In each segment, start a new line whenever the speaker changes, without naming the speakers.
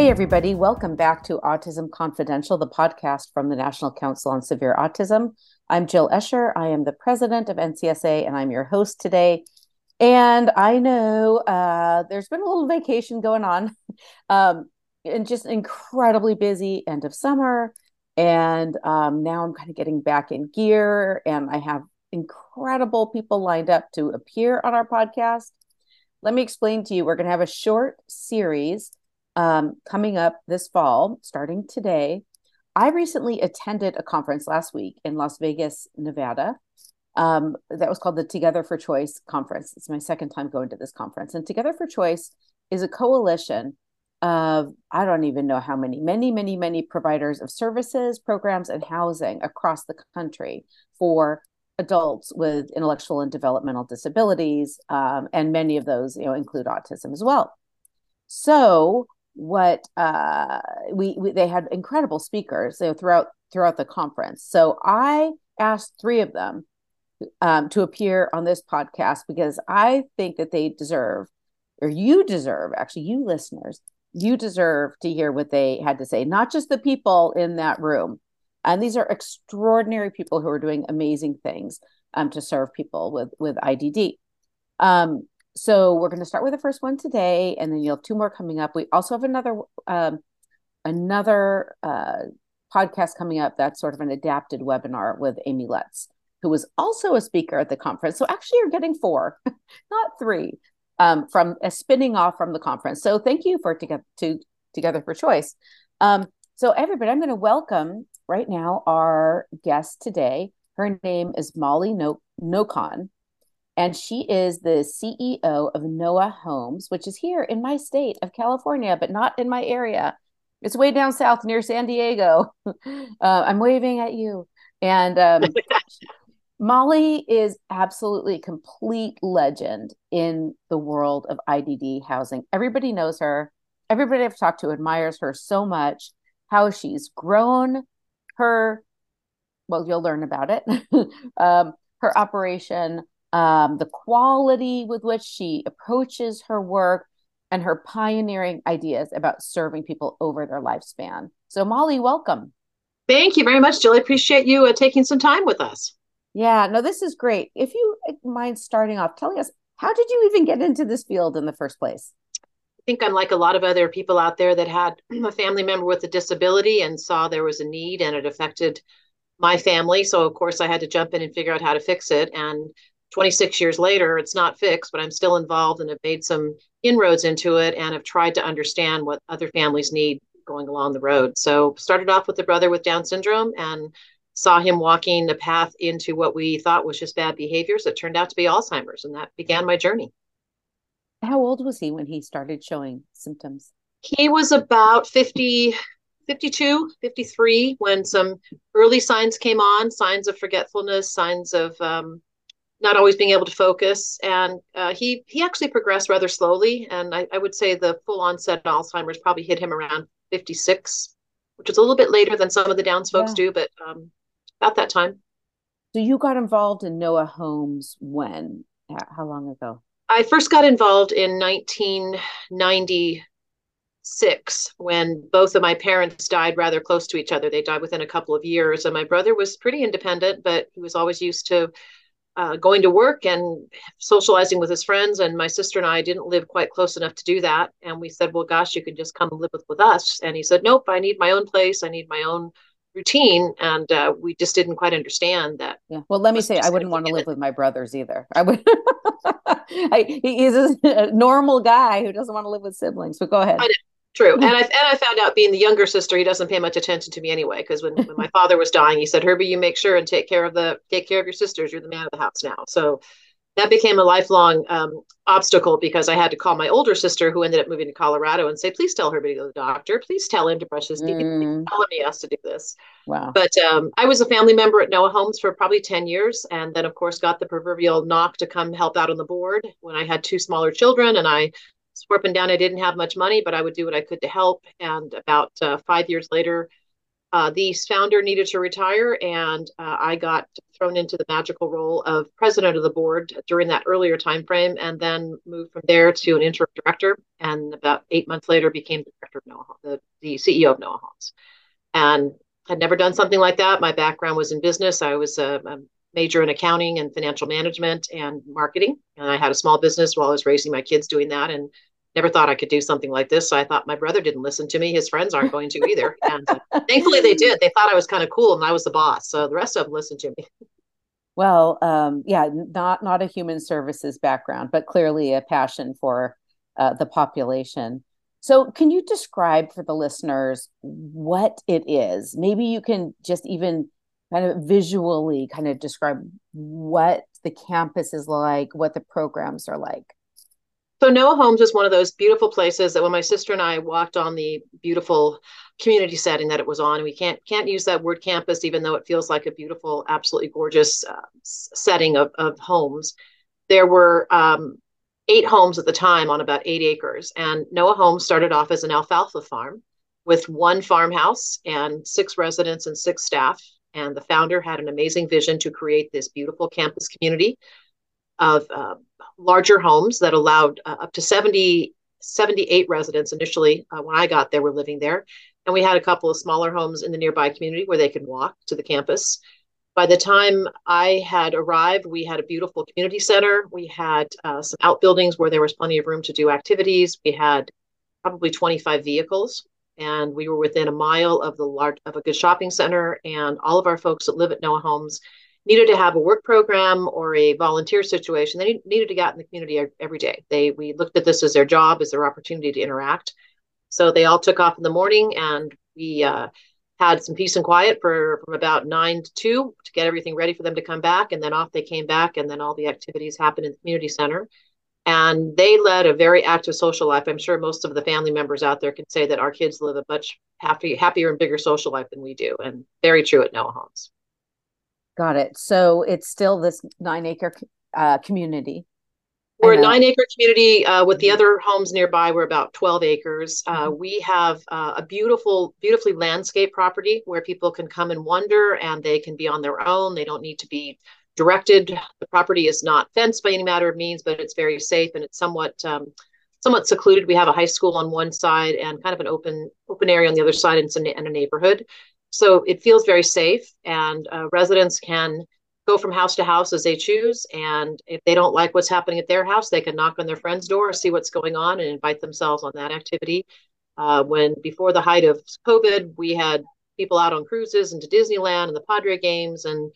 Hey, everybody, welcome back to Autism Confidential, the podcast from the National Council on Severe Autism. I'm Jill Escher. I am the president of NCSA, and I'm your host today. And I know uh, there's been a little vacation going on, um, and just incredibly busy end of summer. And um, now I'm kind of getting back in gear, and I have incredible people lined up to appear on our podcast. Let me explain to you we're going to have a short series um, coming up this fall, starting today. I recently attended a conference last week in Las Vegas, Nevada. Um, that was called the Together for Choice conference. It's my second time going to this conference. And Together for Choice is a coalition of, I don't even know how many, many, many, many providers of services, programs, and housing across the country for adults with intellectual and developmental disabilities. Um, and many of those, you know, include autism as well. So what uh, we, we, they had incredible speakers you know, throughout throughout the conference. So I asked three of them um, to appear on this podcast because I think that they deserve, or you deserve, actually, you listeners, you deserve to hear what they had to say. Not just the people in that room, and these are extraordinary people who are doing amazing things um, to serve people with with IDD. Um, so we're going to start with the first one today, and then you'll have two more coming up. We also have another um, another uh, podcast coming up that's sort of an adapted webinar with Amy Letts, who was also a speaker at the conference. So actually, you're getting four, not three, um, from a spinning off from the conference. So thank you for to to Together for Choice. Um, so everybody, I'm going to welcome right now our guest today. Her name is Molly no- Nocon and she is the CEO of Noah Homes, which is here in my state of California, but not in my area. It's way down south near San Diego. Uh, I'm waving at you. And um, Molly is absolutely complete legend in the world of IDD housing. Everybody knows her. Everybody I've talked to admires her so much. How she's grown her, well, you'll learn about it. um, her operation, um, the quality with which she approaches her work, and her pioneering ideas about serving people over their lifespan. So, Molly, welcome.
Thank you very much, Jill. I appreciate you uh, taking some time with us.
Yeah, no, this is great. If you mind starting off, telling us how did you even get into this field in the first place?
I think I'm like a lot of other people out there that had a family member with a disability and saw there was a need and it affected my family. So, of course, I had to jump in and figure out how to fix it. And 26 years later, it's not fixed, but I'm still involved and have made some inroads into it and have tried to understand what other families need going along the road. So started off with a brother with Down syndrome and saw him walking the path into what we thought was just bad behaviors that turned out to be Alzheimer's. And that began my journey.
How old was he when he started showing symptoms?
He was about 50, 52, 53 when some early signs came on, signs of forgetfulness, signs of um, not always being able to focus. And uh, he he actually progressed rather slowly. And I, I, would say the full onset of Alzheimer's probably hit him around 56, which is a little bit later than some of the Downs folks yeah. do, but um, about that time.
So you got involved in Noah Homes when? How long ago?
I first got involved in 1996 when both of my parents died rather close to each other. They died within a couple of years, and my brother was pretty independent, but he was always used to uh, going to work and socializing with his friends. And my sister and I didn't live quite close enough to do that. And we said, well, gosh, you can just come live with, with us. And he said, nope, I need my own place. I need my own routine. And uh, we just didn't quite understand that.
Yeah. Well, let me say, I wouldn't want to live with my brothers either. I would. I, he's a normal guy who doesn't want to live with siblings. But go ahead.
True, and I and I found out being the younger sister, he doesn't pay much attention to me anyway. Because when, when my father was dying, he said, "Herbie, you make sure and take care of the take care of your sisters. You're the man of the house now." So that became a lifelong um, obstacle because I had to call my older sister, who ended up moving to Colorado, and say, "Please tell Herbie to go to the doctor. Please tell him to brush his teeth. Mm. Tell him he has to do this." Wow. But um, I was a family member at Noah Homes for probably ten years, and then of course got the proverbial knock to come help out on the board when I had two smaller children, and I swore down I didn't have much money, but I would do what I could to help. And about uh, five years later, uh, the founder needed to retire, and uh, I got thrown into the magical role of president of the board during that earlier time frame, and then moved from there to an interim director, and about eight months later became the director of Noah, the, the CEO of Noah Homes, and had never done something like that. My background was in business. I was a, a major in accounting and financial management and marketing, and I had a small business while I was raising my kids doing that, and never thought I could do something like this. So I thought my brother didn't listen to me. His friends aren't going to either. And uh, thankfully they did. They thought I was kind of cool and I was the boss. So the rest of them listened to me.
Well, um, yeah, not not a human services background, but clearly a passion for uh, the population. So, can you describe for the listeners what it is? Maybe you can just even kind of visually kind of describe what the campus is like, what the programs are like.
So Noah Homes is one of those beautiful places that when my sister and I walked on the beautiful community setting that it was on, we can't can't use that word campus, even though it feels like a beautiful, absolutely gorgeous uh, setting of, of homes. There were um, eight homes at the time on about eight acres, and Noah Homes started off as an alfalfa farm with one farmhouse and six residents and six staff. And the founder had an amazing vision to create this beautiful campus community of uh, larger homes that allowed uh, up to 70, 78 residents initially uh, when I got there were living there. And we had a couple of smaller homes in the nearby community where they could walk to the campus. By the time I had arrived, we had a beautiful community center. We had uh, some outbuildings where there was plenty of room to do activities. We had probably 25 vehicles and we were within a mile of the large of a good shopping center and all of our folks that live at noah homes needed to have a work program or a volunteer situation. They needed to get out in the community every day. They we looked at this as their job, as their opportunity to interact. So they all took off in the morning, and we uh, had some peace and quiet for from about nine to two to get everything ready for them to come back. And then off they came back, and then all the activities happened in the community center. And they led a very active social life. I'm sure most of the family members out there can say that our kids live a much happy, happier and bigger social life than we do, and very true at Noah Homes.
Got it. So it's still this nine acre uh, community.
We're a nine acre community uh, with the mm-hmm. other homes nearby. We're about 12 acres. Uh, mm-hmm. we have uh, a beautiful, beautifully landscaped property where people can come and wander and they can be on their own. They don't need to be directed. The property is not fenced by any matter of means, but it's very safe and it's somewhat um, somewhat secluded. We have a high school on one side and kind of an open open area on the other side and, and a neighborhood. So it feels very safe, and uh, residents can go from house to house as they choose. And if they don't like what's happening at their house, they can knock on their friend's door, see what's going on, and invite themselves on that activity. Uh, when before the height of COVID, we had people out on cruises and to Disneyland and the Padre games and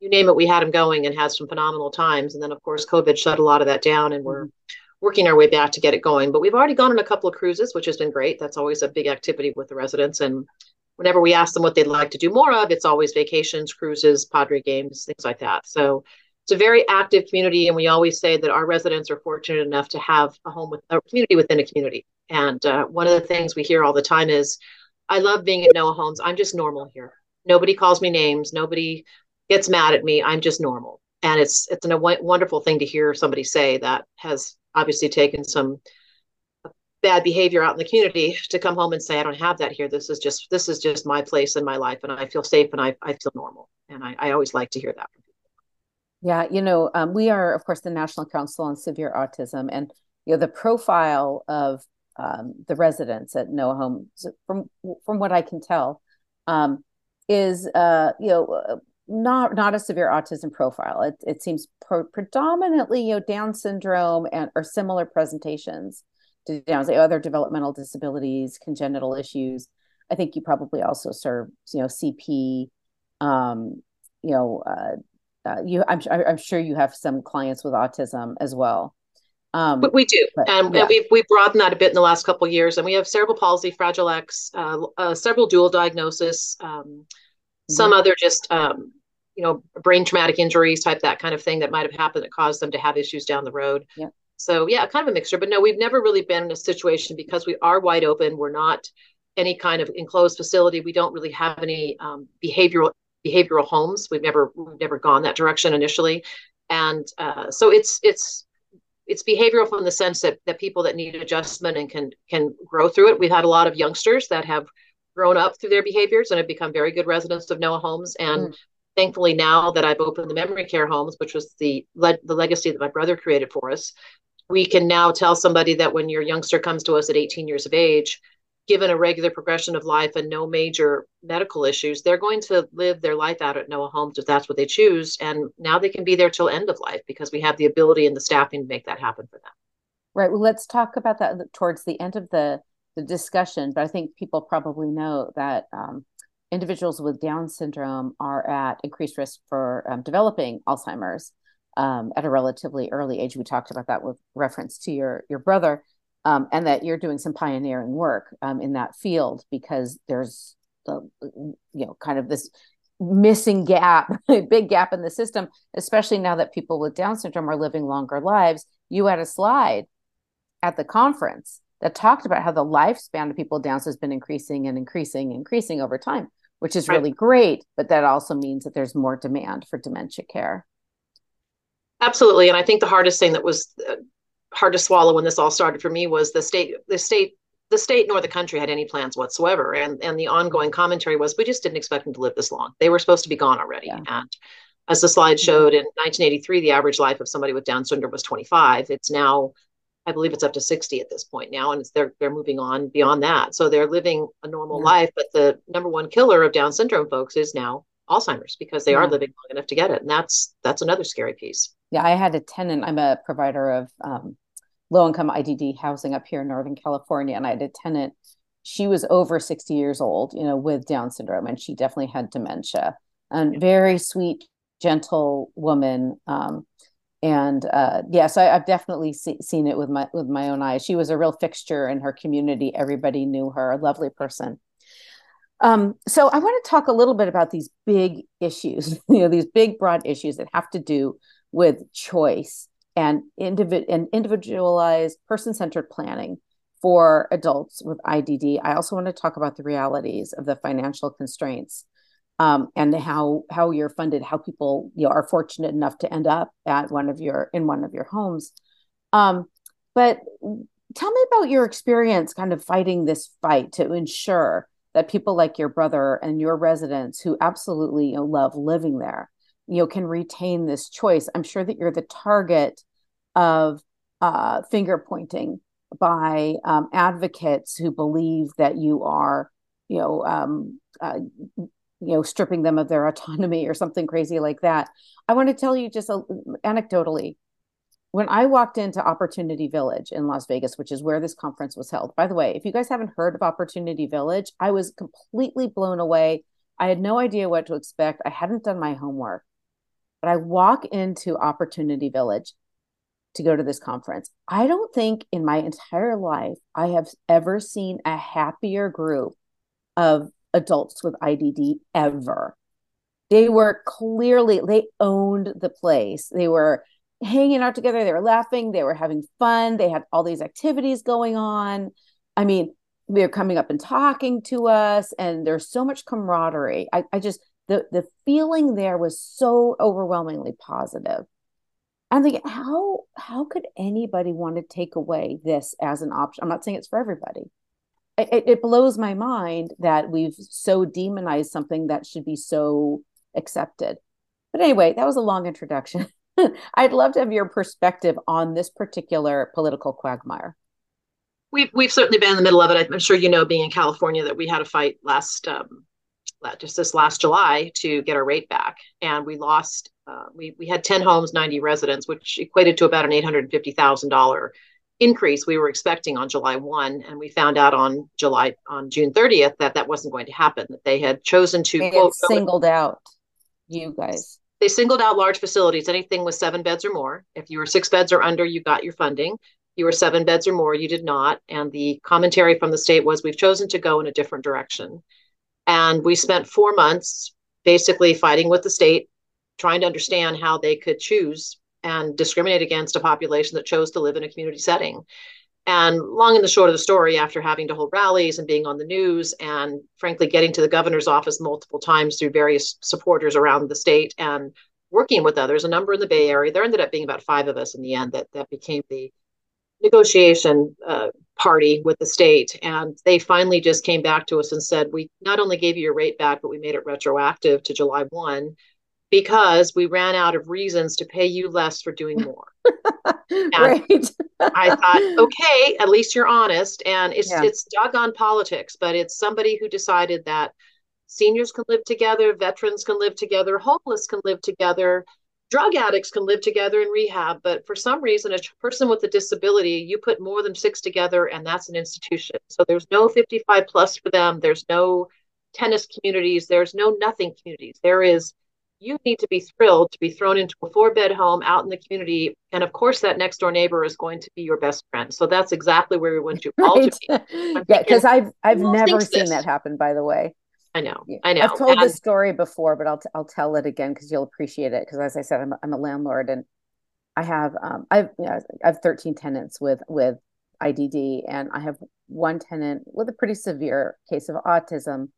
you name it, we had them going and had some phenomenal times. And then, of course, COVID shut a lot of that down, and we're mm-hmm. working our way back to get it going. But we've already gone on a couple of cruises, which has been great. That's always a big activity with the residents, and whenever we ask them what they'd like to do more of, it's always vacations, cruises, Padre games, things like that. So it's a very active community, and we always say that our residents are fortunate enough to have a home with a community within a community. And uh, one of the things we hear all the time is, "I love being at Noah Homes. I'm just normal here. Nobody calls me names. Nobody gets mad at me. I'm just normal." And it's it's a wonderful thing to hear somebody say that has obviously taken some bad behavior out in the community to come home and say i don't have that here this is just this is just my place in my life and i feel safe and i, I feel normal and I, I always like to hear that
yeah you know um, we are of course the national council on severe autism and you know the profile of um, the residents at noah home from from what i can tell um, is uh, you know not not a severe autism profile it, it seems pro- predominantly you know down syndrome and or similar presentations to Downs, like other developmental disabilities, congenital issues. I think you probably also serve, you know, CP. Um, you know, uh, uh, you. I'm, I'm sure you have some clients with autism as well.
Um, we do, but, and, yeah. and, we've we broadened that a bit in the last couple of years, and we have cerebral palsy, Fragile X, uh, uh, several dual diagnosis, um, mm-hmm. some other just um, you know brain traumatic injuries type that kind of thing that might have happened that caused them to have issues down the road.
Yeah.
So yeah, kind of a mixture. But no, we've never really been in a situation because we are wide open. We're not any kind of enclosed facility. We don't really have any um, behavioral behavioral homes. We've never we've never gone that direction initially, and uh, so it's it's it's behavioral from the sense that that people that need adjustment and can can grow through it. We've had a lot of youngsters that have grown up through their behaviors and have become very good residents of Noah homes. And mm. Thankfully, now that I've opened the memory care homes, which was the le- the legacy that my brother created for us, we can now tell somebody that when your youngster comes to us at 18 years of age, given a regular progression of life and no major medical issues, they're going to live their life out at Noah Homes if that's what they choose. And now they can be there till end of life because we have the ability and the staffing to make that happen for them.
Right. Well, let's talk about that towards the end of the the discussion. But I think people probably know that um, individuals with Down syndrome are at increased risk for um, developing Alzheimer's um, at a relatively early age. We talked about that with reference to your your brother, um, and that you're doing some pioneering work um, in that field because there's the you know kind of this missing gap, big gap in the system, especially now that people with Down syndrome are living longer lives. You had a slide at the conference that talked about how the lifespan of people with Downs has been increasing and increasing and increasing over time, which is really great. But that also means that there's more demand for dementia care.
Absolutely, and I think the hardest thing that was uh, hard to swallow when this all started for me was the state, the state, the state nor the country had any plans whatsoever, and and the ongoing commentary was we just didn't expect them to live this long. They were supposed to be gone already, yeah. and as the slide mm-hmm. showed, in 1983, the average life of somebody with Down syndrome was 25. It's now I believe it's up to 60 at this point now, and they're they're moving on beyond that. So they're living a normal yeah. life, but the number one killer of Down syndrome folks is now Alzheimer's because they yeah. are living long enough to get it, and that's that's another scary piece.
Yeah, I had a tenant. I'm a provider of um, low income IDD housing up here in Northern California, and I had a tenant. She was over 60 years old, you know, with Down syndrome, and she definitely had dementia. And very sweet, gentle woman. Um, and uh, yes, yeah, so I, have definitely see, seen it with my with my own eyes. She was a real fixture in her community. Everybody knew her. A lovely person. Um, so I want to talk a little bit about these big issues, you know, these big broad issues that have to do with choice and, individ- and individualized person-centered planning for adults with IDD. I also want to talk about the realities of the financial constraints um, and how how you're funded, how people you know, are fortunate enough to end up at one of your in one of your homes. Um, but tell me about your experience, kind of fighting this fight to ensure that people like your brother and your residents who absolutely you know, love living there you know can retain this choice i'm sure that you're the target of uh, finger pointing by um, advocates who believe that you are you know um, uh, you know stripping them of their autonomy or something crazy like that i want to tell you just a, anecdotally when I walked into Opportunity Village in Las Vegas, which is where this conference was held, by the way, if you guys haven't heard of Opportunity Village, I was completely blown away. I had no idea what to expect. I hadn't done my homework. But I walk into Opportunity Village to go to this conference. I don't think in my entire life I have ever seen a happier group of adults with IDD ever. They were clearly, they owned the place. They were hanging out together. They were laughing. They were having fun. They had all these activities going on. I mean, they're coming up and talking to us, and there's so much camaraderie. I, I just the the feeling there was so overwhelmingly positive. I'm thinking, how how could anybody want to take away this as an option? I'm not saying it's for everybody. It, it blows my mind that we've so demonized something that should be so accepted. But anyway, that was a long introduction. I'd love to have your perspective on this particular political quagmire.
We've we've certainly been in the middle of it. I'm sure you know, being in California, that we had a fight last um, just this last July to get our rate back, and we lost. Uh, we we had 10 homes, 90 residents, which equated to about an 850 thousand dollar increase we were expecting on July 1 and we found out on July on June 30th that that wasn't going to happen that they had chosen to
they quote, singled out you guys.
They singled out large facilities. Anything with 7 beds or more. If you were 6 beds or under you got your funding. You were 7 beds or more you did not. And the commentary from the state was we've chosen to go in a different direction. And we spent four months basically fighting with the state, trying to understand how they could choose and discriminate against a population that chose to live in a community setting. And long and the short of the story, after having to hold rallies and being on the news, and frankly, getting to the governor's office multiple times through various supporters around the state and working with others, a number in the Bay Area, there ended up being about five of us in the end that, that became the negotiation uh, party with the state. And they finally just came back to us and said, we not only gave you your rate back, but we made it retroactive to July 1 because we ran out of reasons to pay you less for doing more. right. I thought, okay, at least you're honest. And it's yeah. it's doggone politics, but it's somebody who decided that seniors can live together, veterans can live together, homeless can live together, drug addicts can live together in rehab. But for some reason, a person with a disability, you put more than six together, and that's an institution. So there's no 55 plus for them. There's no tennis communities. There's no nothing communities. There is you need to be thrilled to be thrown into a four bed home out in the community. And of course, that next door neighbor is going to be your best friend. So that's exactly where we want you all right. to
be. yeah, because I've I've never seen this? that happen. By the way,
I know, I know.
I've told and, this story before, but I'll t- I'll tell it again because you'll appreciate it. Because as I said, I'm a, I'm a landlord and I have um I've you know, I have 13 tenants with with IDD, and I have one tenant with a pretty severe case of autism,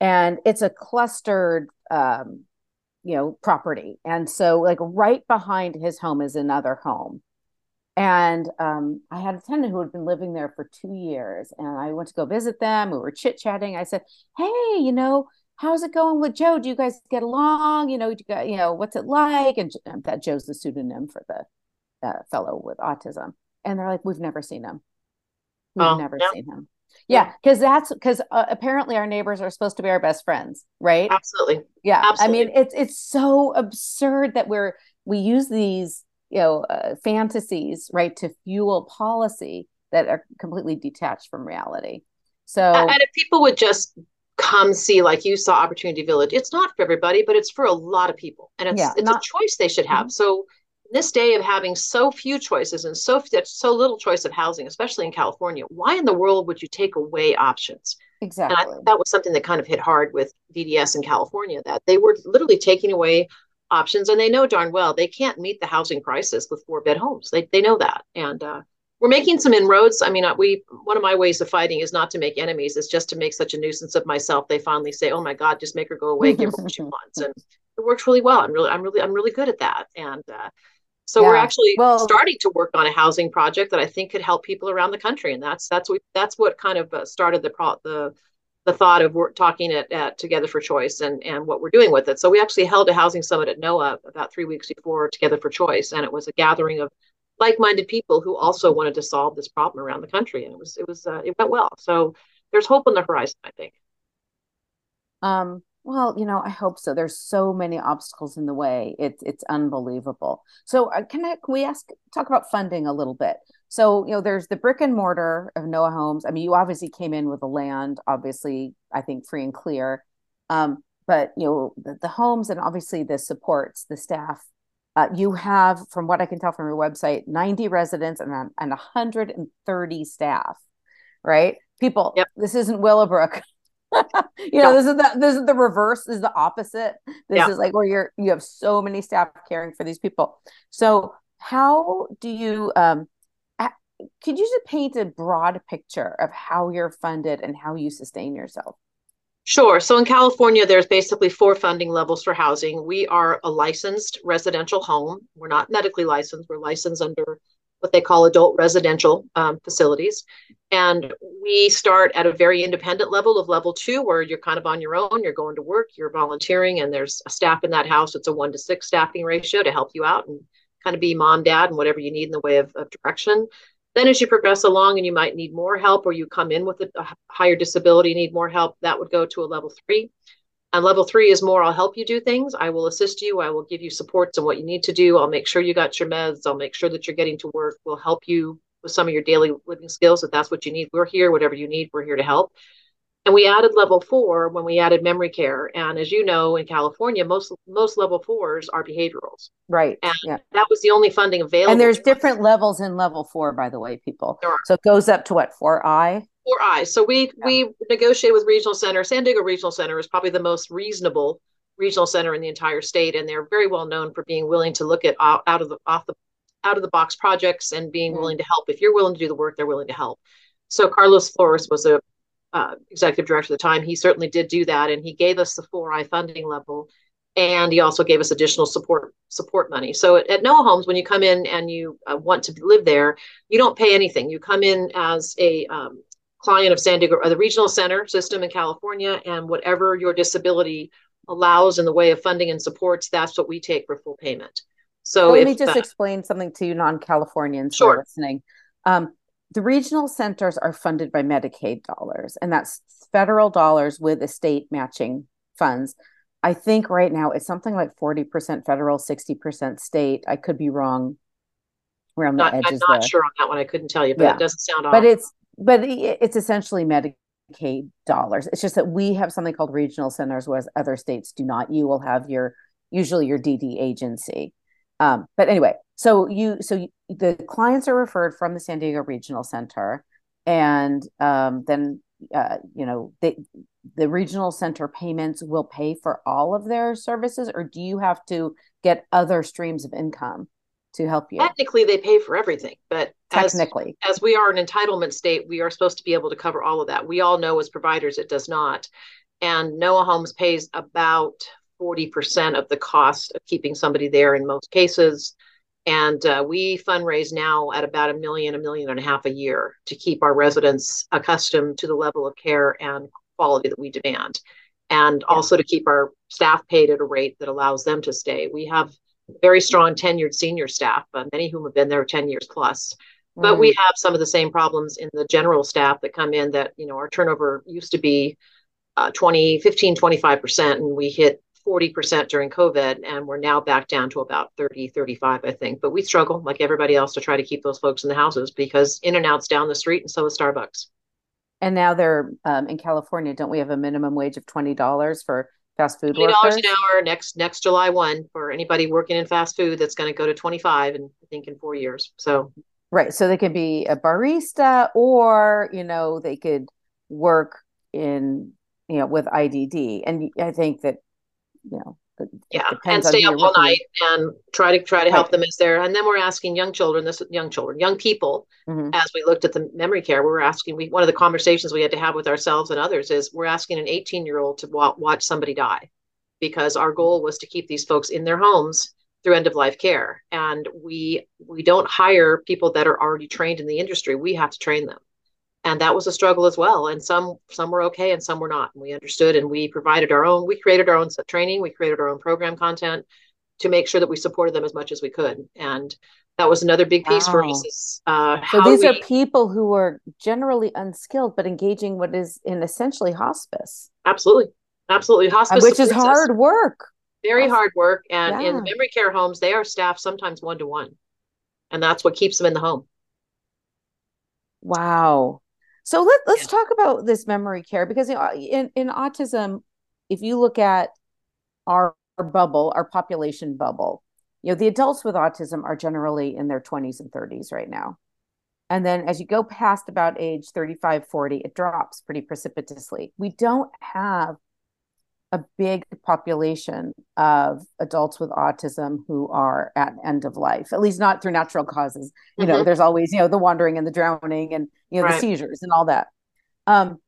and it's a clustered um you know property. And so like right behind his home is another home. And um, i had a tenant who had been living there for two years and i went to go visit them. We were chit-chatting. I said hey you know how's it going with joe? Do you guys get along? You know you, you know what's it like? And that joe's the pseudonym for the uh, fellow with autism. And they're like we've never seen him. We've oh, never seen him yeah because that's because uh, apparently our neighbors are supposed to be our best friends right
absolutely
yeah
absolutely.
i mean it's it's so absurd that we're we use these you know uh, fantasies right to fuel policy that are completely detached from reality so
and if people would just come see like you saw opportunity village it's not for everybody but it's for a lot of people and it's yeah, it's not, a choice they should have mm-hmm. so this day of having so few choices and so so little choice of housing, especially in California, why in the world would you take away options?
Exactly.
And I that was something that kind of hit hard with DDS in California that they were literally taking away options, and they know darn well they can't meet the housing crisis with four bed homes. They they know that, and uh, we're making some inroads. I mean, uh, we one of my ways of fighting is not to make enemies; is just to make such a nuisance of myself. They finally say, "Oh my God, just make her go away, give her what she wants," and it works really well. I'm really, I'm really, I'm really good at that, and. Uh, so yeah. we're actually well, starting to work on a housing project that I think could help people around the country, and that's that's what that's what kind of uh, started the pro- the the thought of we're talking at, at Together for Choice and and what we're doing with it. So we actually held a housing summit at Noah about three weeks before Together for Choice, and it was a gathering of like-minded people who also wanted to solve this problem around the country, and it was it was uh, it went well. So there's hope on the horizon, I think.
Um, well, you know, I hope so. There's so many obstacles in the way. It's it's unbelievable. So, uh, can I can we ask talk about funding a little bit? So, you know, there's the brick and mortar of Noah Homes. I mean, you obviously came in with the land, obviously, I think free and clear. Um, but you know, the, the, homes and obviously the supports, the staff. Uh, you have, from what I can tell from your website, 90 residents and and 130 staff. Right, people. Yep. This isn't Willowbrook. you know, this is the this is the reverse, this is the opposite. This yeah. is like where you're you have so many staff caring for these people. So how do you um could you just paint a broad picture of how you're funded and how you sustain yourself?
Sure. So in California, there's basically four funding levels for housing. We are a licensed residential home. We're not medically licensed. We're licensed under what they call adult residential um, facilities. And we start at a very independent level of level two, where you're kind of on your own, you're going to work, you're volunteering, and there's a staff in that house. It's a one to six staffing ratio to help you out and kind of be mom, dad, and whatever you need in the way of, of direction. Then, as you progress along and you might need more help, or you come in with a, a higher disability, need more help, that would go to a level three. And level three is more I'll help you do things. I will assist you. I will give you supports on what you need to do. I'll make sure you got your meds. I'll make sure that you're getting to work. We'll help you with some of your daily living skills if that's what you need. We're here, whatever you need, we're here to help. And we added level four when we added memory care. And as you know, in California, most most level fours are behaviorals.
Right.
And yeah. that was the only funding available.
And there's different levels in level four, by the way, people. So it goes up to what, four I?
Four eyes. So we yeah. we negotiate with regional center. San Diego Regional Center is probably the most reasonable regional center in the entire state, and they're very well known for being willing to look at out, out of the off the out of the box projects and being mm-hmm. willing to help. If you're willing to do the work, they're willing to help. So Carlos Flores was a uh, executive director at the time. He certainly did do that, and he gave us the four I funding level. and he also gave us additional support support money. So at, at Noah Homes, when you come in and you uh, want to live there, you don't pay anything. You come in as a um, client of San Diego or the regional center system in California, and whatever your disability allows in the way of funding and supports, that's what we take for full payment. So,
let me just uh, explain something to you non-Californians sure. who are listening. Um, the regional centers are funded by Medicaid dollars, and that's federal dollars with a state matching funds. I think right now it's something like 40% federal, 60% state. I could be wrong
around not, the edges. I'm not there. sure on that one. I couldn't tell you, but yeah. it doesn't sound off.
But it's but it's essentially Medicaid dollars. It's just that we have something called regional centers, whereas other states do not. You will have your usually your DD agency. Um, but anyway, so you so you, the clients are referred from the San Diego Regional Center, and um, then uh, you know they the regional center payments will pay for all of their services or do you have to get other streams of income to help you.
Technically they pay for everything but
technically.
as, as we are an entitlement state we are supposed to be able to cover all of that. We all know as providers it does not. And noah homes pays about 40% of the cost of keeping somebody there in most cases. And uh, we fundraise now at about a million a million and a half a year to keep our residents accustomed to the level of care and quality that we demand. And also to keep our staff paid at a rate that allows them to stay. We have very strong tenured senior staff uh, many of whom have been there 10 years plus mm. but we mm. have some of the same problems in the general staff that come in that you know our turnover used to be uh, 20 15 25% and we hit 40% during COVID, and we're now back down to about 30, 35, I think. But we struggle, like everybody else, to try to keep those folks in the houses because In-N-Out's down the street, and so is Starbucks.
And now they're um, in California. Don't we have a minimum wage of twenty dollars for fast food
$20 workers? an hour next next July one for anybody working in fast food. That's going to go to twenty five, and I think in four years. So
right, so they could be a barista, or you know, they could work in you know with IDD, and I think that you know
yeah and stay up all night and try to try to help right. them as they're and then we're asking young children this young children young people mm-hmm. as we looked at the memory care we were asking we one of the conversations we had to have with ourselves and others is we're asking an 18 year old to watch somebody die because our goal was to keep these folks in their homes through end of life care and we we don't hire people that are already trained in the industry we have to train them and that was a struggle as well. And some some were okay and some were not. And we understood and we provided our own we created our own training we created our own program content to make sure that we supported them as much as we could. And that was another big piece wow. for us is, uh,
so these we, are people who are generally unskilled but engaging what is in essentially hospice.
Absolutely. Absolutely. Hospice
which is hard us. work.
Very That's, hard work. And yeah. in memory care homes they are staffed sometimes one to one. And that's what keeps them in the home.
Wow so let, let's yeah. talk about this memory care because you in, in autism, if you look at our, our bubble, our population bubble, you know, the adults with autism are generally in their 20s and 30s right now. And then as you go past about age 35, 40, it drops pretty precipitously. We don't have a big population of adults with autism who are at end of life at least not through natural causes. You mm-hmm. know there's always you know the wandering and the drowning and you know right. the seizures and all that. Um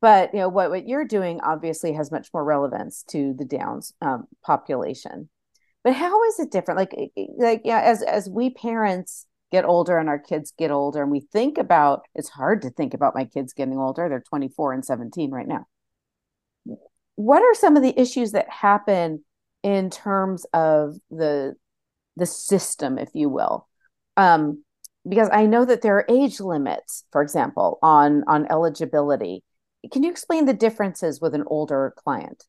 but you know what what you're doing obviously has much more relevance to the downs um, population. But how is it different? Like like yeah as as we parents get older and our kids get older and we think about it's hard to think about my kids getting older. They're 24 and 17 right now what are some of the issues that happen in terms of the the system if you will um, because i know that there are age limits for example on on eligibility can you explain the differences with an older client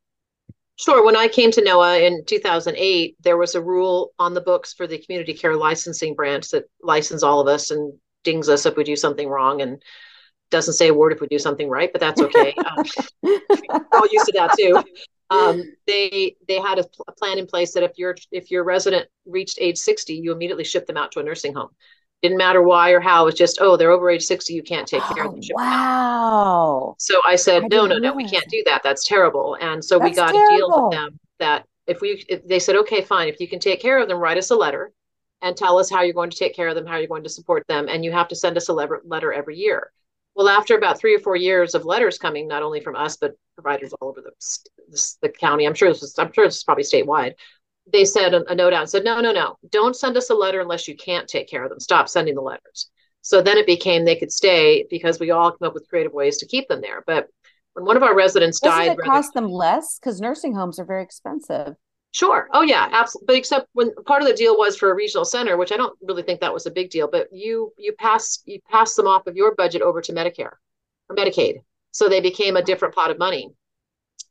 Sure. When I came to Noah in 2008, there was a rule on the books for the community care licensing branch that license all of us and dings us if we do something wrong. And doesn't say a word if we do something right, but that's okay. um, all used to that too. Um, they they had a, pl- a, plan in place that if your if your resident reached age 60, you immediately ship them out to a nursing home. Didn't matter why or how. It's just oh they're over age 60, you can't take care of them.
Oh, wow.
So I said I no no no we can't do that. That's terrible. And so that's we got terrible. a deal with them that if we if they said okay fine if you can take care of them write us a letter and tell us how you're going to take care of them how you're going to support them and you have to send us a letter, letter every year Well, after about three or four years of letters coming, not only from us but providers all over the the, the county, I'm sure this is, I'm sure this is probably statewide. They said a, a note out and said, no, no, no, don't send us a letter unless you can't take care of them. Stop sending the letters. So then it became they could stay because we all come up with creative ways to keep them there. But when one of our residents
Doesn't
died,
it cost them less because nursing homes are very expensive?
Sure. Oh yeah, absolutely. But except when part of the deal was for a regional center, which I don't really think that was a big deal, but you you pass you pass them off of your budget over to Medicare or Medicaid. So they became a different pot of money.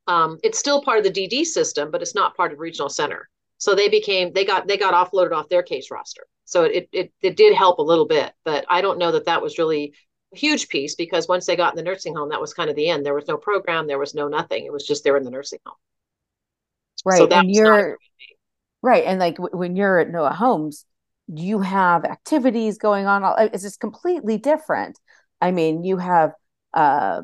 Um, it's still part of the DD system, but it's not part of regional center. So they became they got they got offloaded off their case roster. So it it it did help a little bit, but I don't know that that was really a huge piece because once they got in the nursing home, that was kind of the end. There was no program, there was no nothing. It was just they're in the nursing home.
Right.
So
and you're right. And like w- when you're at Noah Homes, you have activities going on. all- It's just completely different. I mean, you have uh,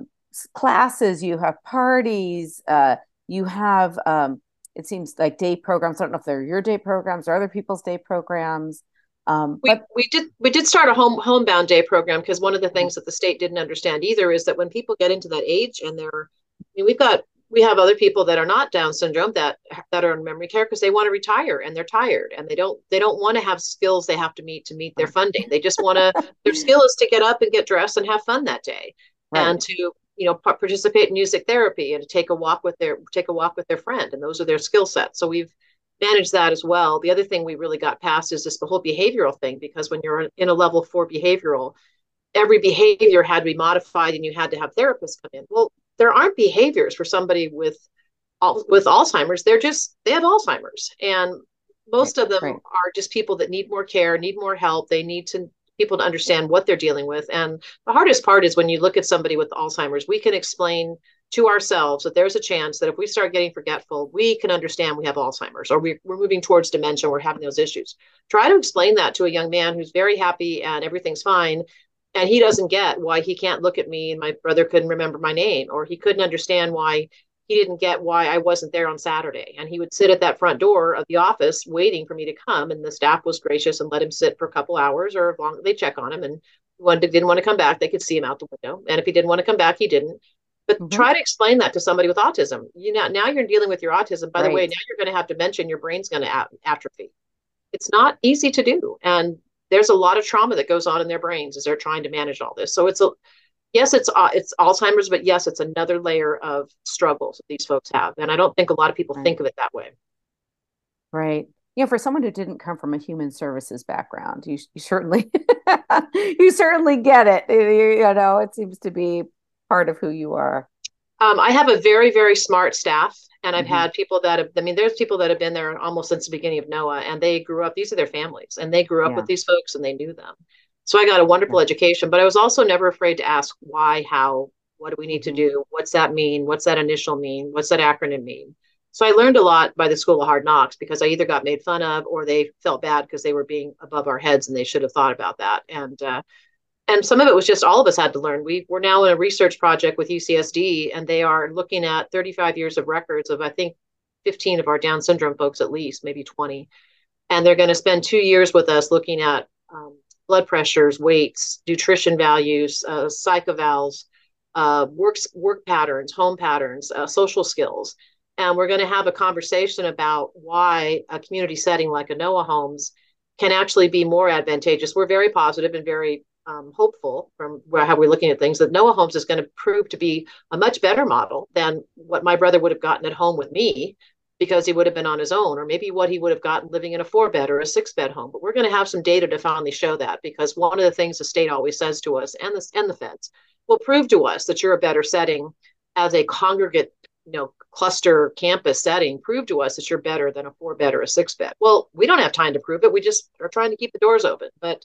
classes, you have parties, uh, you have, um, it seems like day programs. I don't know if they're your day programs or other people's day programs. Um,
we,
but
we did we did start a home homebound day program because one of the things that the state didn't understand either is that when people get into that age and they're I mean, we've got we have other people that are not down syndrome that that are in memory care because they want to retire and they're tired and they don't they don't want to have skills they have to meet to meet their funding. They just want to their skill is to get up and get dressed and have fun that day
right.
and to you know participate in music therapy and to take a walk with their take a walk with their friend and those are their skill sets. So we've managed that as well. The other thing we really got past is this whole behavioral thing because when you're in a level four behavioral every behavior had to be modified and you had to have therapists come in. Well there aren't behaviors for somebody with mm-hmm. with alzheimer's. They're just they have alzheimer's. And most
Right,
of them
right.
are just people that need more care need more help. They need to people to understand what they're dealing with. And the hardest part is when you look at somebody with alzheimer's we can explain to ourselves that there's a chance that if we start getting forgetful we can understand we have alzheimer's or we, we're moving towards dementia we're having those issues. Try to explain that to a young man who's very happy and everything's fine and he doesn't get why he can't look at me and my brother couldn't remember my name or he couldn't understand why he didn't get why I wasn't there on Saturday. And he would sit at that front door of the office waiting for me to come. And the staff was gracious and let him sit for a couple hours or as long they check on him. And when didn't want to come back, they could see him out the window. And if he didn't want to come back, he didn't. But
Mhm.
try to explain that to somebody with autism. You know, now you're dealing with your autism. By the way, now you're going to have dementia and your brain's going to atrophy. It's not easy to do. And there's a lot of trauma that goes on in their brains as they're trying to manage all this. So it's a yes, it's uh, it's Alzheimer's, but yes, it's another layer of struggles that these folks have, and I don't think a lot of people
Right.
think of it that way.
Right. You know, for someone who didn't come from a human services background, you you certainly you certainly get it. You, you know, it seems to be part of who you are.
Um, I have a very very smart staff, and I've
Mhm.
had people that have. I mean, there's people that have been there almost since the beginning of Noah, and they grew up. These are their families, and they grew up
Yeah.
with these folks, and they knew them. So I got a wonderful education, but I was also never afraid to ask why, how, what do we need to do? What's that mean? What's that initial mean? What's that acronym mean? So I learned a lot by the School of Hard Knocks because I either got made fun of or they felt bad because they were being above our heads and they should have thought about that. And uh, and some of it was just all of us had to learn. We we're now in a research project with UCSD, and they are looking at 35 years of records of I think 15 of our Down syndrome folks at least, maybe 20, and they're going to spend two years with us looking at um, blood pressures, weights, nutrition values, uh, psych evals, uh, work work patterns, home patterns, uh, social skills, and we're going to have a conversation about why a community setting like a Noah Homes can actually be more advantageous. We're very positive and very um, hopeful from how we're looking at things that Noah Homes is going to prove to be a much better model than what my brother would have gotten at home with me because he would have been on his own, or maybe what he would have gotten living in a four bed or a six bed home. But we're going to have some data to finally show that because one of the things the state always says to us and the, and the feds will prove to us that you're a better setting as a congregate you know cluster campus setting prove to us that you're better than a four bed or a six bed. Well we don't have time to prove it. We just are trying to keep the doors open. But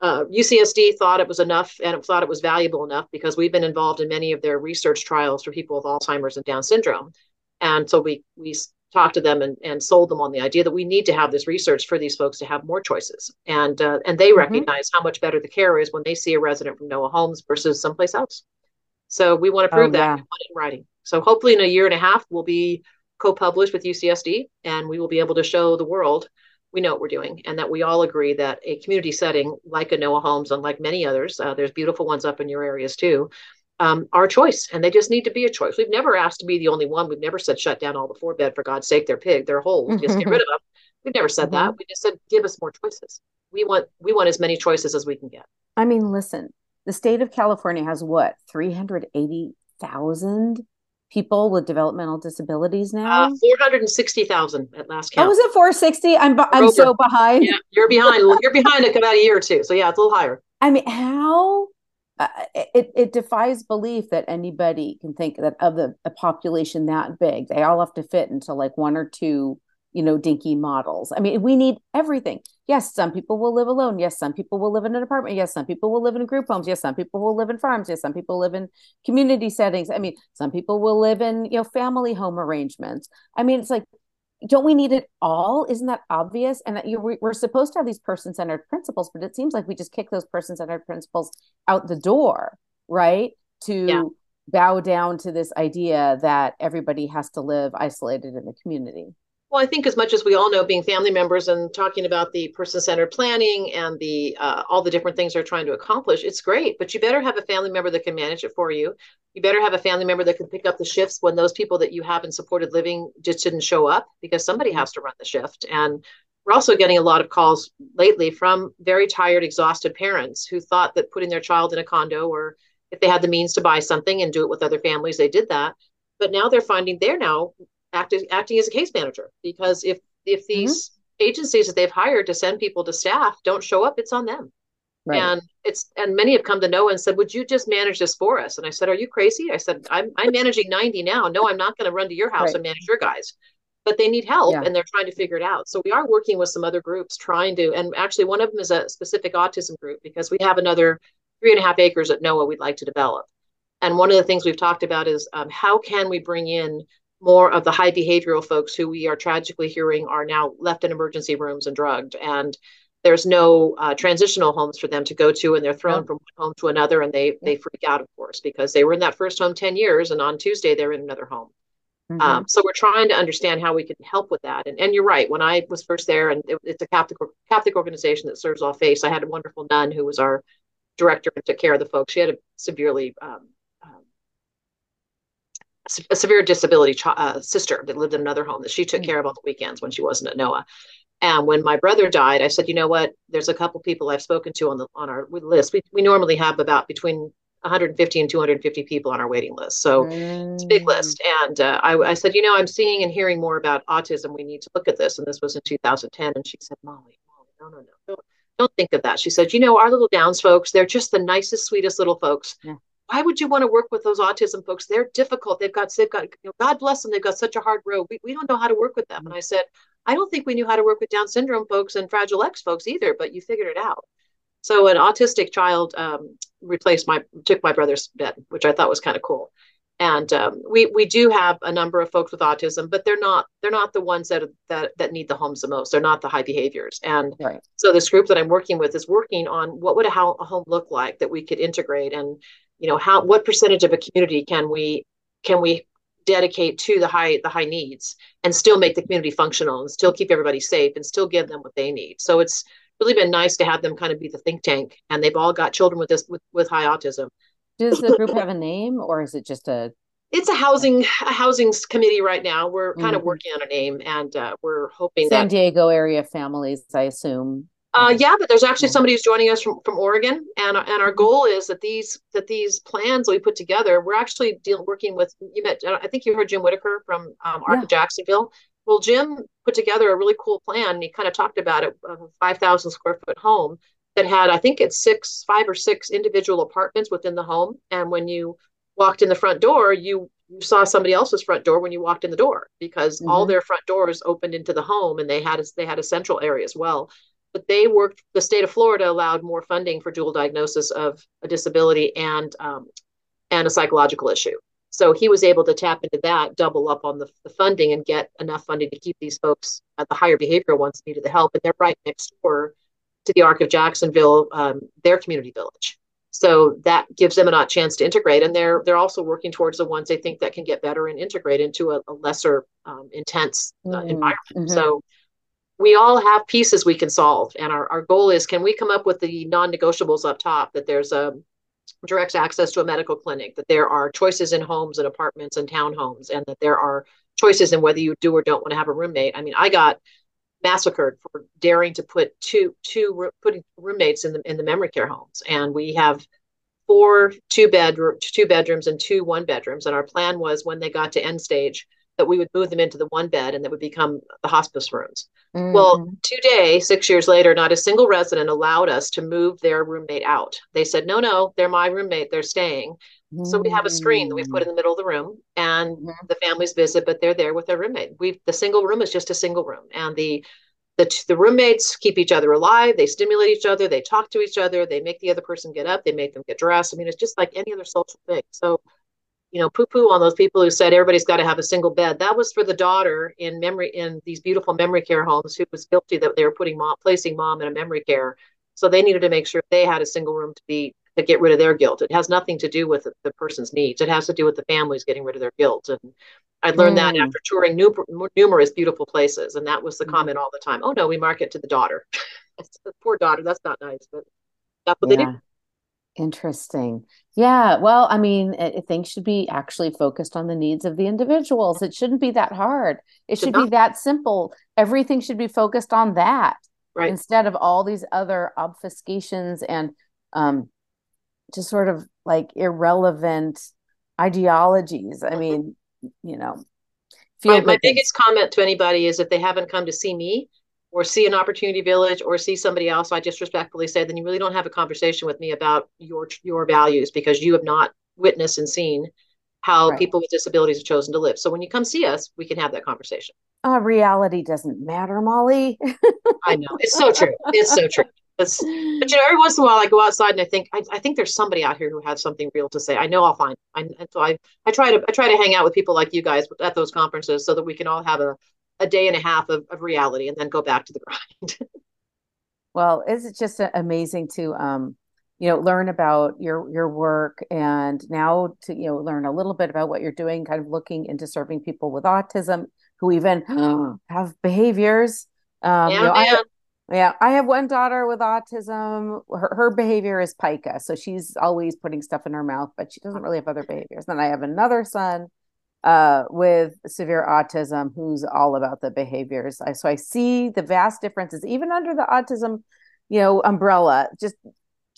uh, UCSD thought it was enough and thought it was valuable enough because we've been involved in many of their research trials for people with Alzheimer's and Down syndrome. And so we we talked to them and, and sold them on the idea that we need to have this research for these folks to have more choices. And uh, and they
Mhm.
recognize how much better the care is when they see a resident from Noah Homes versus someplace else. So we want to prove
Oh,
that
yeah.
in writing. So hopefully in a year and a half we'll be co-published with UCSD and we will be able to show the world we know what we're doing, and that we all agree that a community setting like a Noah Homes, unlike many others, uh, there's beautiful ones up in your areas too, um, our choice, and they just need to be a choice. We've never asked to be the only one. We've never said shut down all the four bed for God's sake. They're pig, they're whole. Just get rid of them. We've never said mm-hmm. that. We just said give us more choices. We want we want as many choices as we can get.
I mean, listen, the state of California has what three hundred eighty thousand people with developmental disabilities now?
Uh, 460,000 at last count.
Oh, was it 460? I'm, I'm so behind.
Yeah, you're behind. you're behind about a year or two. So yeah, it's a little higher.
I mean, how uh, it, it defies belief that anybody can think that of the a population that big, they all have to fit into like one or two you know, dinky models. I mean, we need everything. Yes, some people will live alone. Yes, some people will live in an apartment. Yes, some people will live in group homes. Yes, some people will live in farms. Yes, some people live in community settings. I mean, some people will live in, you know, family home arrangements. I mean, it's like, don't we need it all? Isn't that obvious? And that you, we're supposed to have these person centered principles, but it seems like we just kick those person centered principles out the door, right? To yeah. bow down to this idea that everybody has to live isolated in the community.
Well, I think as much as we all know, being family members and talking about the person-centered planning and the uh, all the different things they're trying to accomplish, it's great. But you better have a family member that can manage it for you. You better have a family member that can pick up the shifts when those people that you have in supported living just didn't show up because somebody has to run the shift. And we're also getting a lot of calls lately from very tired, exhausted parents who thought that putting their child in a condo or if they had the means to buy something and do it with other families, they did that. But now they're finding they're now acting acting as a case manager because if if mm-hmm. these mm-hmm. agencies that they've hired to send people to staff don't show up, it's on them. Right. And it's and many have come to know and said, "Would you just manage this for us?" And I said, "Are you crazy?" I said, "I'm I'm managing 90 now. No, I'm not going to run to your house right. and manage your guys." But they need help yeah. and they're trying to figure it out. So we are working with some other groups trying to, and actually one of them is a specific autism group because we have another three and a half acres at Noah we'd like to develop. And one of the things we've talked about is um, how can we bring in more of the high behavioral folks who we are tragically hearing are now left in emergency rooms and drugged. And there's no uh, transitional homes for them to go to and they're thrown from one home to another and they they freak out of course because they were in that first home 10 years and on tuesday they're in another home. Mm-hmm. um, so we're trying to understand how we can help with that. And, and you're right when i was first there and it, it's a catholic catholic organization that serves all faiths i had a wonderful nun who was our director and took care of the folks. She had a severely um, a severe disability ch- uh, sister that lived in another home that she took mm-hmm. care of on the weekends when she wasn't at Noah. And when my brother died, I said, you know what? There's a couple people I've spoken to on the on our list. We we normally have about between 150 and 250 people on our waiting list, so mm. it's a big list. And uh, I, I said, you know, I'm seeing and hearing more about autism. We need to look at this. And this was in 2010. And she said, Molly, Molly, no, no, no, don't, don't think of that. She said, you know, our little Downs folks, they're just the nicest, sweetest little folks. Yeah why would you want to work with those autism folks? They're difficult. They've got, they've got, you know, God bless them. They've got such a hard road. We, we don't know how to work with them. And I said, I don't think we knew how to work with Down syndrome folks and Fragile X folks either, but you figured it out. So an autistic child um, replaced my, took my brother's bed, which I thought was kind of cool. And um, we we do have a number of folks with autism, but they're not they're not the ones that that that need the homes the most. They're not the high behaviors. And right. so this group that I'm working with is working on what would a, how a home look like that we could integrate and you know how what percentage of a community can we can we dedicate to the high the high needs and still make the community functional and still keep everybody safe and still give them what they need? So it's really been nice to have them kind of be the think tank and they've all got children with this with, with high autism.
Does the group have a name or is it just a
it's a housing a housing committee right now. We're kind mm-hmm. of working on a name and uh, we're hoping
san
that,
diego area families i assume
uh, yeah, but there's actually somebody who's joining us from, from Oregon, and and our goal is that these that these plans we put together, we're actually deal, working with. You met, I think you heard Jim Whitaker from um, Arc yeah. Jacksonville. Well, Jim put together a really cool plan. And he kind of talked about it, a 5,000 square foot home that had, I think it's six, five or six individual apartments within the home. And when you walked in the front door, you you saw somebody else's front door when you walked in the door because mm-hmm. all their front doors opened into the home and they had a, they had a central area as well but they worked the state of florida allowed more funding for dual diagnosis of a disability and um, and a psychological issue. So he was able to tap into that double up on the, the funding and get enough funding to keep these folks at the higher behavioral ones needed the help. And they're right next door to the arc of jacksonville um, their community village. So that gives them a chance to integrate. And they're they're also working towards the ones they think that can get better and integrate into a, a lesser um, intense uh, mm-hmm. environment. Mm-hmm. so we all have pieces we can solve. And our, our goal is can we come up with the non negotiables up top that there's a direct access to a medical clinic, that there are choices in homes and apartments and townhomes, and that there are choices in whether you do or don't want to have a roommate. I mean, I got massacred for daring to put two two putting roommates in the in the memory care homes, and we have four two bed two bedrooms and two one bedrooms. And our plan was when they got to end stage that we would move them into the one bed and that would become the hospice rooms. Mm-hmm. Well, today, six years later, not a single resident allowed us to move their roommate out. They said, no, no, they're my roommate, they're staying. Mm-hmm. So we have a screen that we put in the middle of the room and mm-hmm. the families visit, but they're there with their roommate. We the single room is just a single room. And the the, the roommates keep each other alive they stimulate each other they talk to each other they make the other person get up they make them get dressed i mean it's just like any other social thing so you know, poo poo on those people who said everybody's got to have a single bed. That was for the daughter in memory in these beautiful memory care homes who was guilty that they were putting mom placing mom in a memory care. So they needed to make sure they had a single room to be to get rid of their guilt. It has nothing to do with the, the person's needs. It has to do with the families getting rid of their guilt. And I learned mm. that after touring nu- numerous beautiful places. And that was the mm. comment all the time. Oh no, we market to the daughter. poor daughter. That's not nice, but that's what yeah. they did.
Interesting. Yeah. Well, I mean, it, things should be actually focused on the needs of the individuals. It shouldn't be that hard. It should, should be that simple. Everything should be focused on that
right.
instead of all these other obfuscations and um, just sort of like irrelevant ideologies. I mm-hmm. mean, you know,
my, my biggest comment to anybody is if they haven't come to see me, or see an opportunity village or see somebody else, I just respectfully say, then you really don't have a conversation with me about your your values because you have not witnessed and seen how right. people with disabilities have chosen to live. So when you come see us, we can have that conversation.
Uh, reality doesn't matter, Molly.
I know it's so true. It's so true. It's, but you know, every once in a while, I go outside and I think I, I, think there's somebody out here who has something real to say. I know I'll find. I, and so I I try to I try to hang out with people like you guys at those conferences so that we can all have a a day and a half of, of reality and then go back to the grind.
well, it's just amazing to um, you know learn about your your work and now to you know learn a little bit about what you're doing, kind of looking into serving people with autism who even have behaviors. Um, yeah, you know, I, yeah, I have one daughter with autism. Her, her behavior is pica, so she's always putting stuff in her mouth, but she doesn't really have other behaviors. Then I have another son uh, with severe autism who's all about the behaviors. I, so I see the vast differences, even under the autism, you know, umbrella, just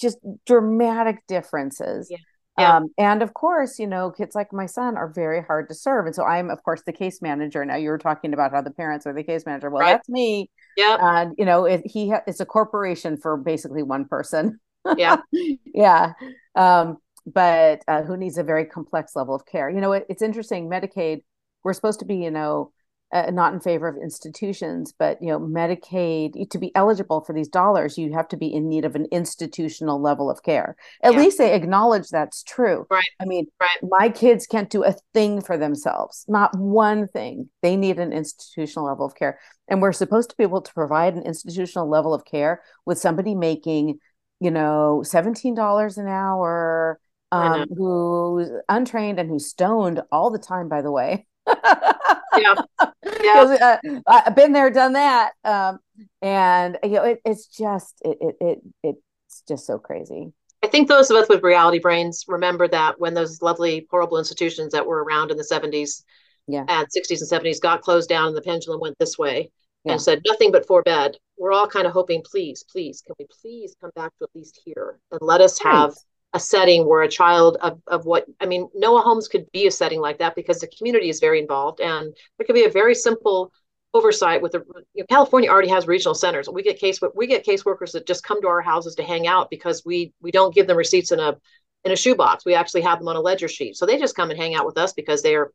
just dramatic differences. Yeah. Yeah. Um, and of course, you know, kids like my son are very hard to serve. And so I'm, of course, the case manager. Now you were talking about how the parents are the case manager. Well, right. that's me.
Yeah.
And, you know, it, he ha- it's a corporation for basically one person.
Yeah.
yeah. Um, but uh, who needs a very complex level of care. You know, it, it's interesting. Medicaid, we're supposed to be, you know, uh, not in favor of institutions, but you know, Medicaid to be eligible for these dollars, you have to be in need of an institutional level of care. At yeah. least they acknowledge that's true.
Right.
I mean,
right.
my kids can't do a thing for themselves, not one thing. They need an institutional level of care, and we're supposed to be able to provide an institutional level of care with somebody making, you know, seventeen dollars an hour um, who's untrained and who's stoned all the time, by the way.
yeah. Yeah.
Uh, I've been there, done that. Um, and you know, it, it's just, it, it, it, it's just so crazy.
I think those of us with reality brains remember that when those lovely, horrible institutions that were around in the 70s
yeah.
and 60s and 70s got closed down and the pendulum went this way yeah. and said nothing but for bed, we're all kind of hoping, please, please, can we please come back to at least here and let us have a setting where a child of, of what I mean, Noah Homes could be a setting like that because the community is very involved and there could be a very simple oversight with the you know, California already has regional centers. We get case we get caseworkers that just come to our houses to hang out because we we don't give them receipts in a in a shoebox. We actually have them on a ledger sheet. So they just come and hang out with us because they are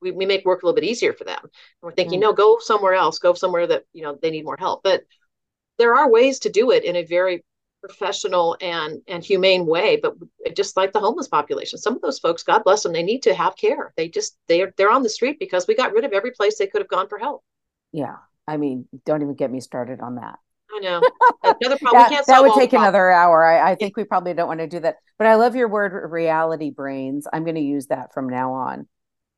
we, we make work a little bit easier for them. And we're thinking, mm. no, go somewhere else, go somewhere that, you know, they need more help. But there are ways to do it in a very professional and and humane way but just like the homeless population. Some of those folks god bless them they need to have care. They just they're they're on the street because we got rid of every place they could have gone for help.
Yeah i mean don't even get me started on that.
I know. Another problem
that, that would take another hour. I, I think we probably don't want to do that. But i love your word reality brains. I'm going to use that from now on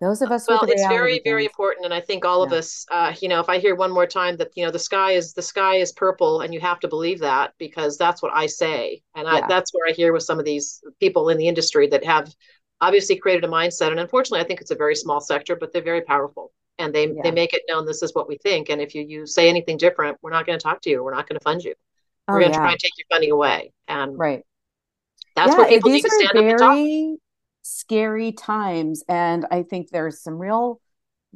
those of us
well it's very very important and i think all yeah. of us uh, you know if i hear one more time that you know the sky is the sky is purple and you have to believe that because that's what i say and I, that's where i hear with some of these people in the industry that have obviously created a mindset and unfortunately i think it's a very small sector but they're very powerful and they yeah. they make it known this is what we think and if you you say anything different we're not going to talk to you we're not going to fund you oh, we're going to yeah. try and take your funding away and
right
that's yeah, what people need to stand very, up and talk
scary times. And i think there's some real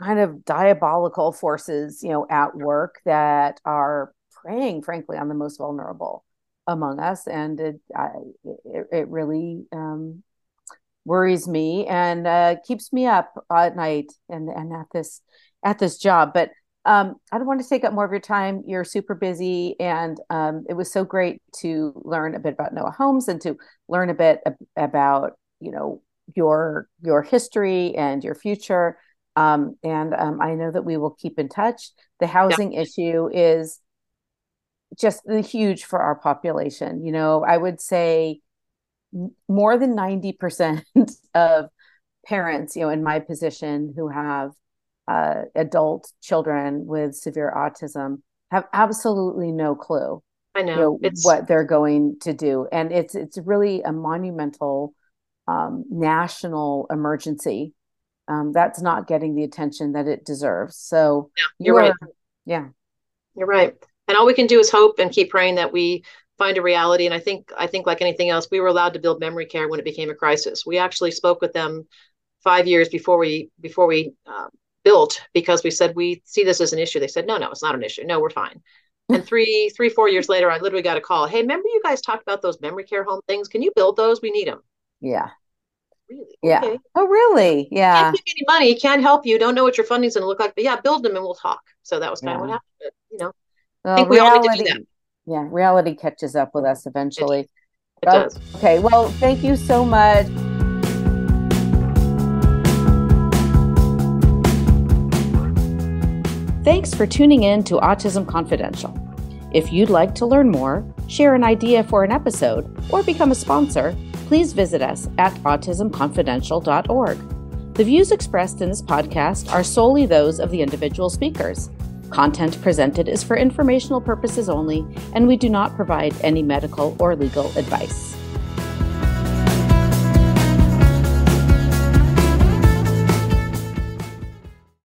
kind of diabolical forces you know at work that are preying frankly on the most vulnerable among us. And it I, it, it, really um, worries me and uh, keeps me up at night and and at this at this job. But um, I don't want to take up more of your time. You're super busy, and um, it was so great to learn a bit about Noah Homes and to learn a bit ab- about you know your your history and your future. Um, and um, I know that we will keep in touch. The housing yeah. issue is just huge for our population. You know, I would say more than 90% of parents, you know, in my position who have uh, adult children with severe autism have absolutely no clue
I know,
you know what they're going to do. And it's it's really a monumental um, national emergency um, that's not getting the attention that it deserves. So
yeah, you're you are, right.
Yeah,
you're right. And all we can do is hope and keep praying that we find a reality. And I think I think like anything else, we were allowed to build memory care when it became a crisis. We actually spoke with them five years before we before we uh, built because we said we see this as an issue. They said no, no, it's not an issue. No, we're fine. And three, three, four years later, I literally got a call. Hey, remember you guys talked about those memory care home things? Can you build those? We need them.
Yeah. Really? Yeah. Okay. Oh, really? Yeah.
Can't give you any money. Can't help you. Don't know what your funding's going to look like. But yeah, build them and we'll talk. So that was kind yeah. of what happened. But, you know, well, I think reality, we all need to do that.
Yeah, reality catches up with us eventually. It,
it oh, does.
Okay. Well, thank you so much. Thanks for tuning in to Autism Confidential. If you'd like to learn more, share an idea for an episode, or become a sponsor, please visit us at autismconfidential.org. The views expressed in this podcast are solely those of the individual speakers. Content presented is for informational purposes only, and we do not provide any medical or legal advice.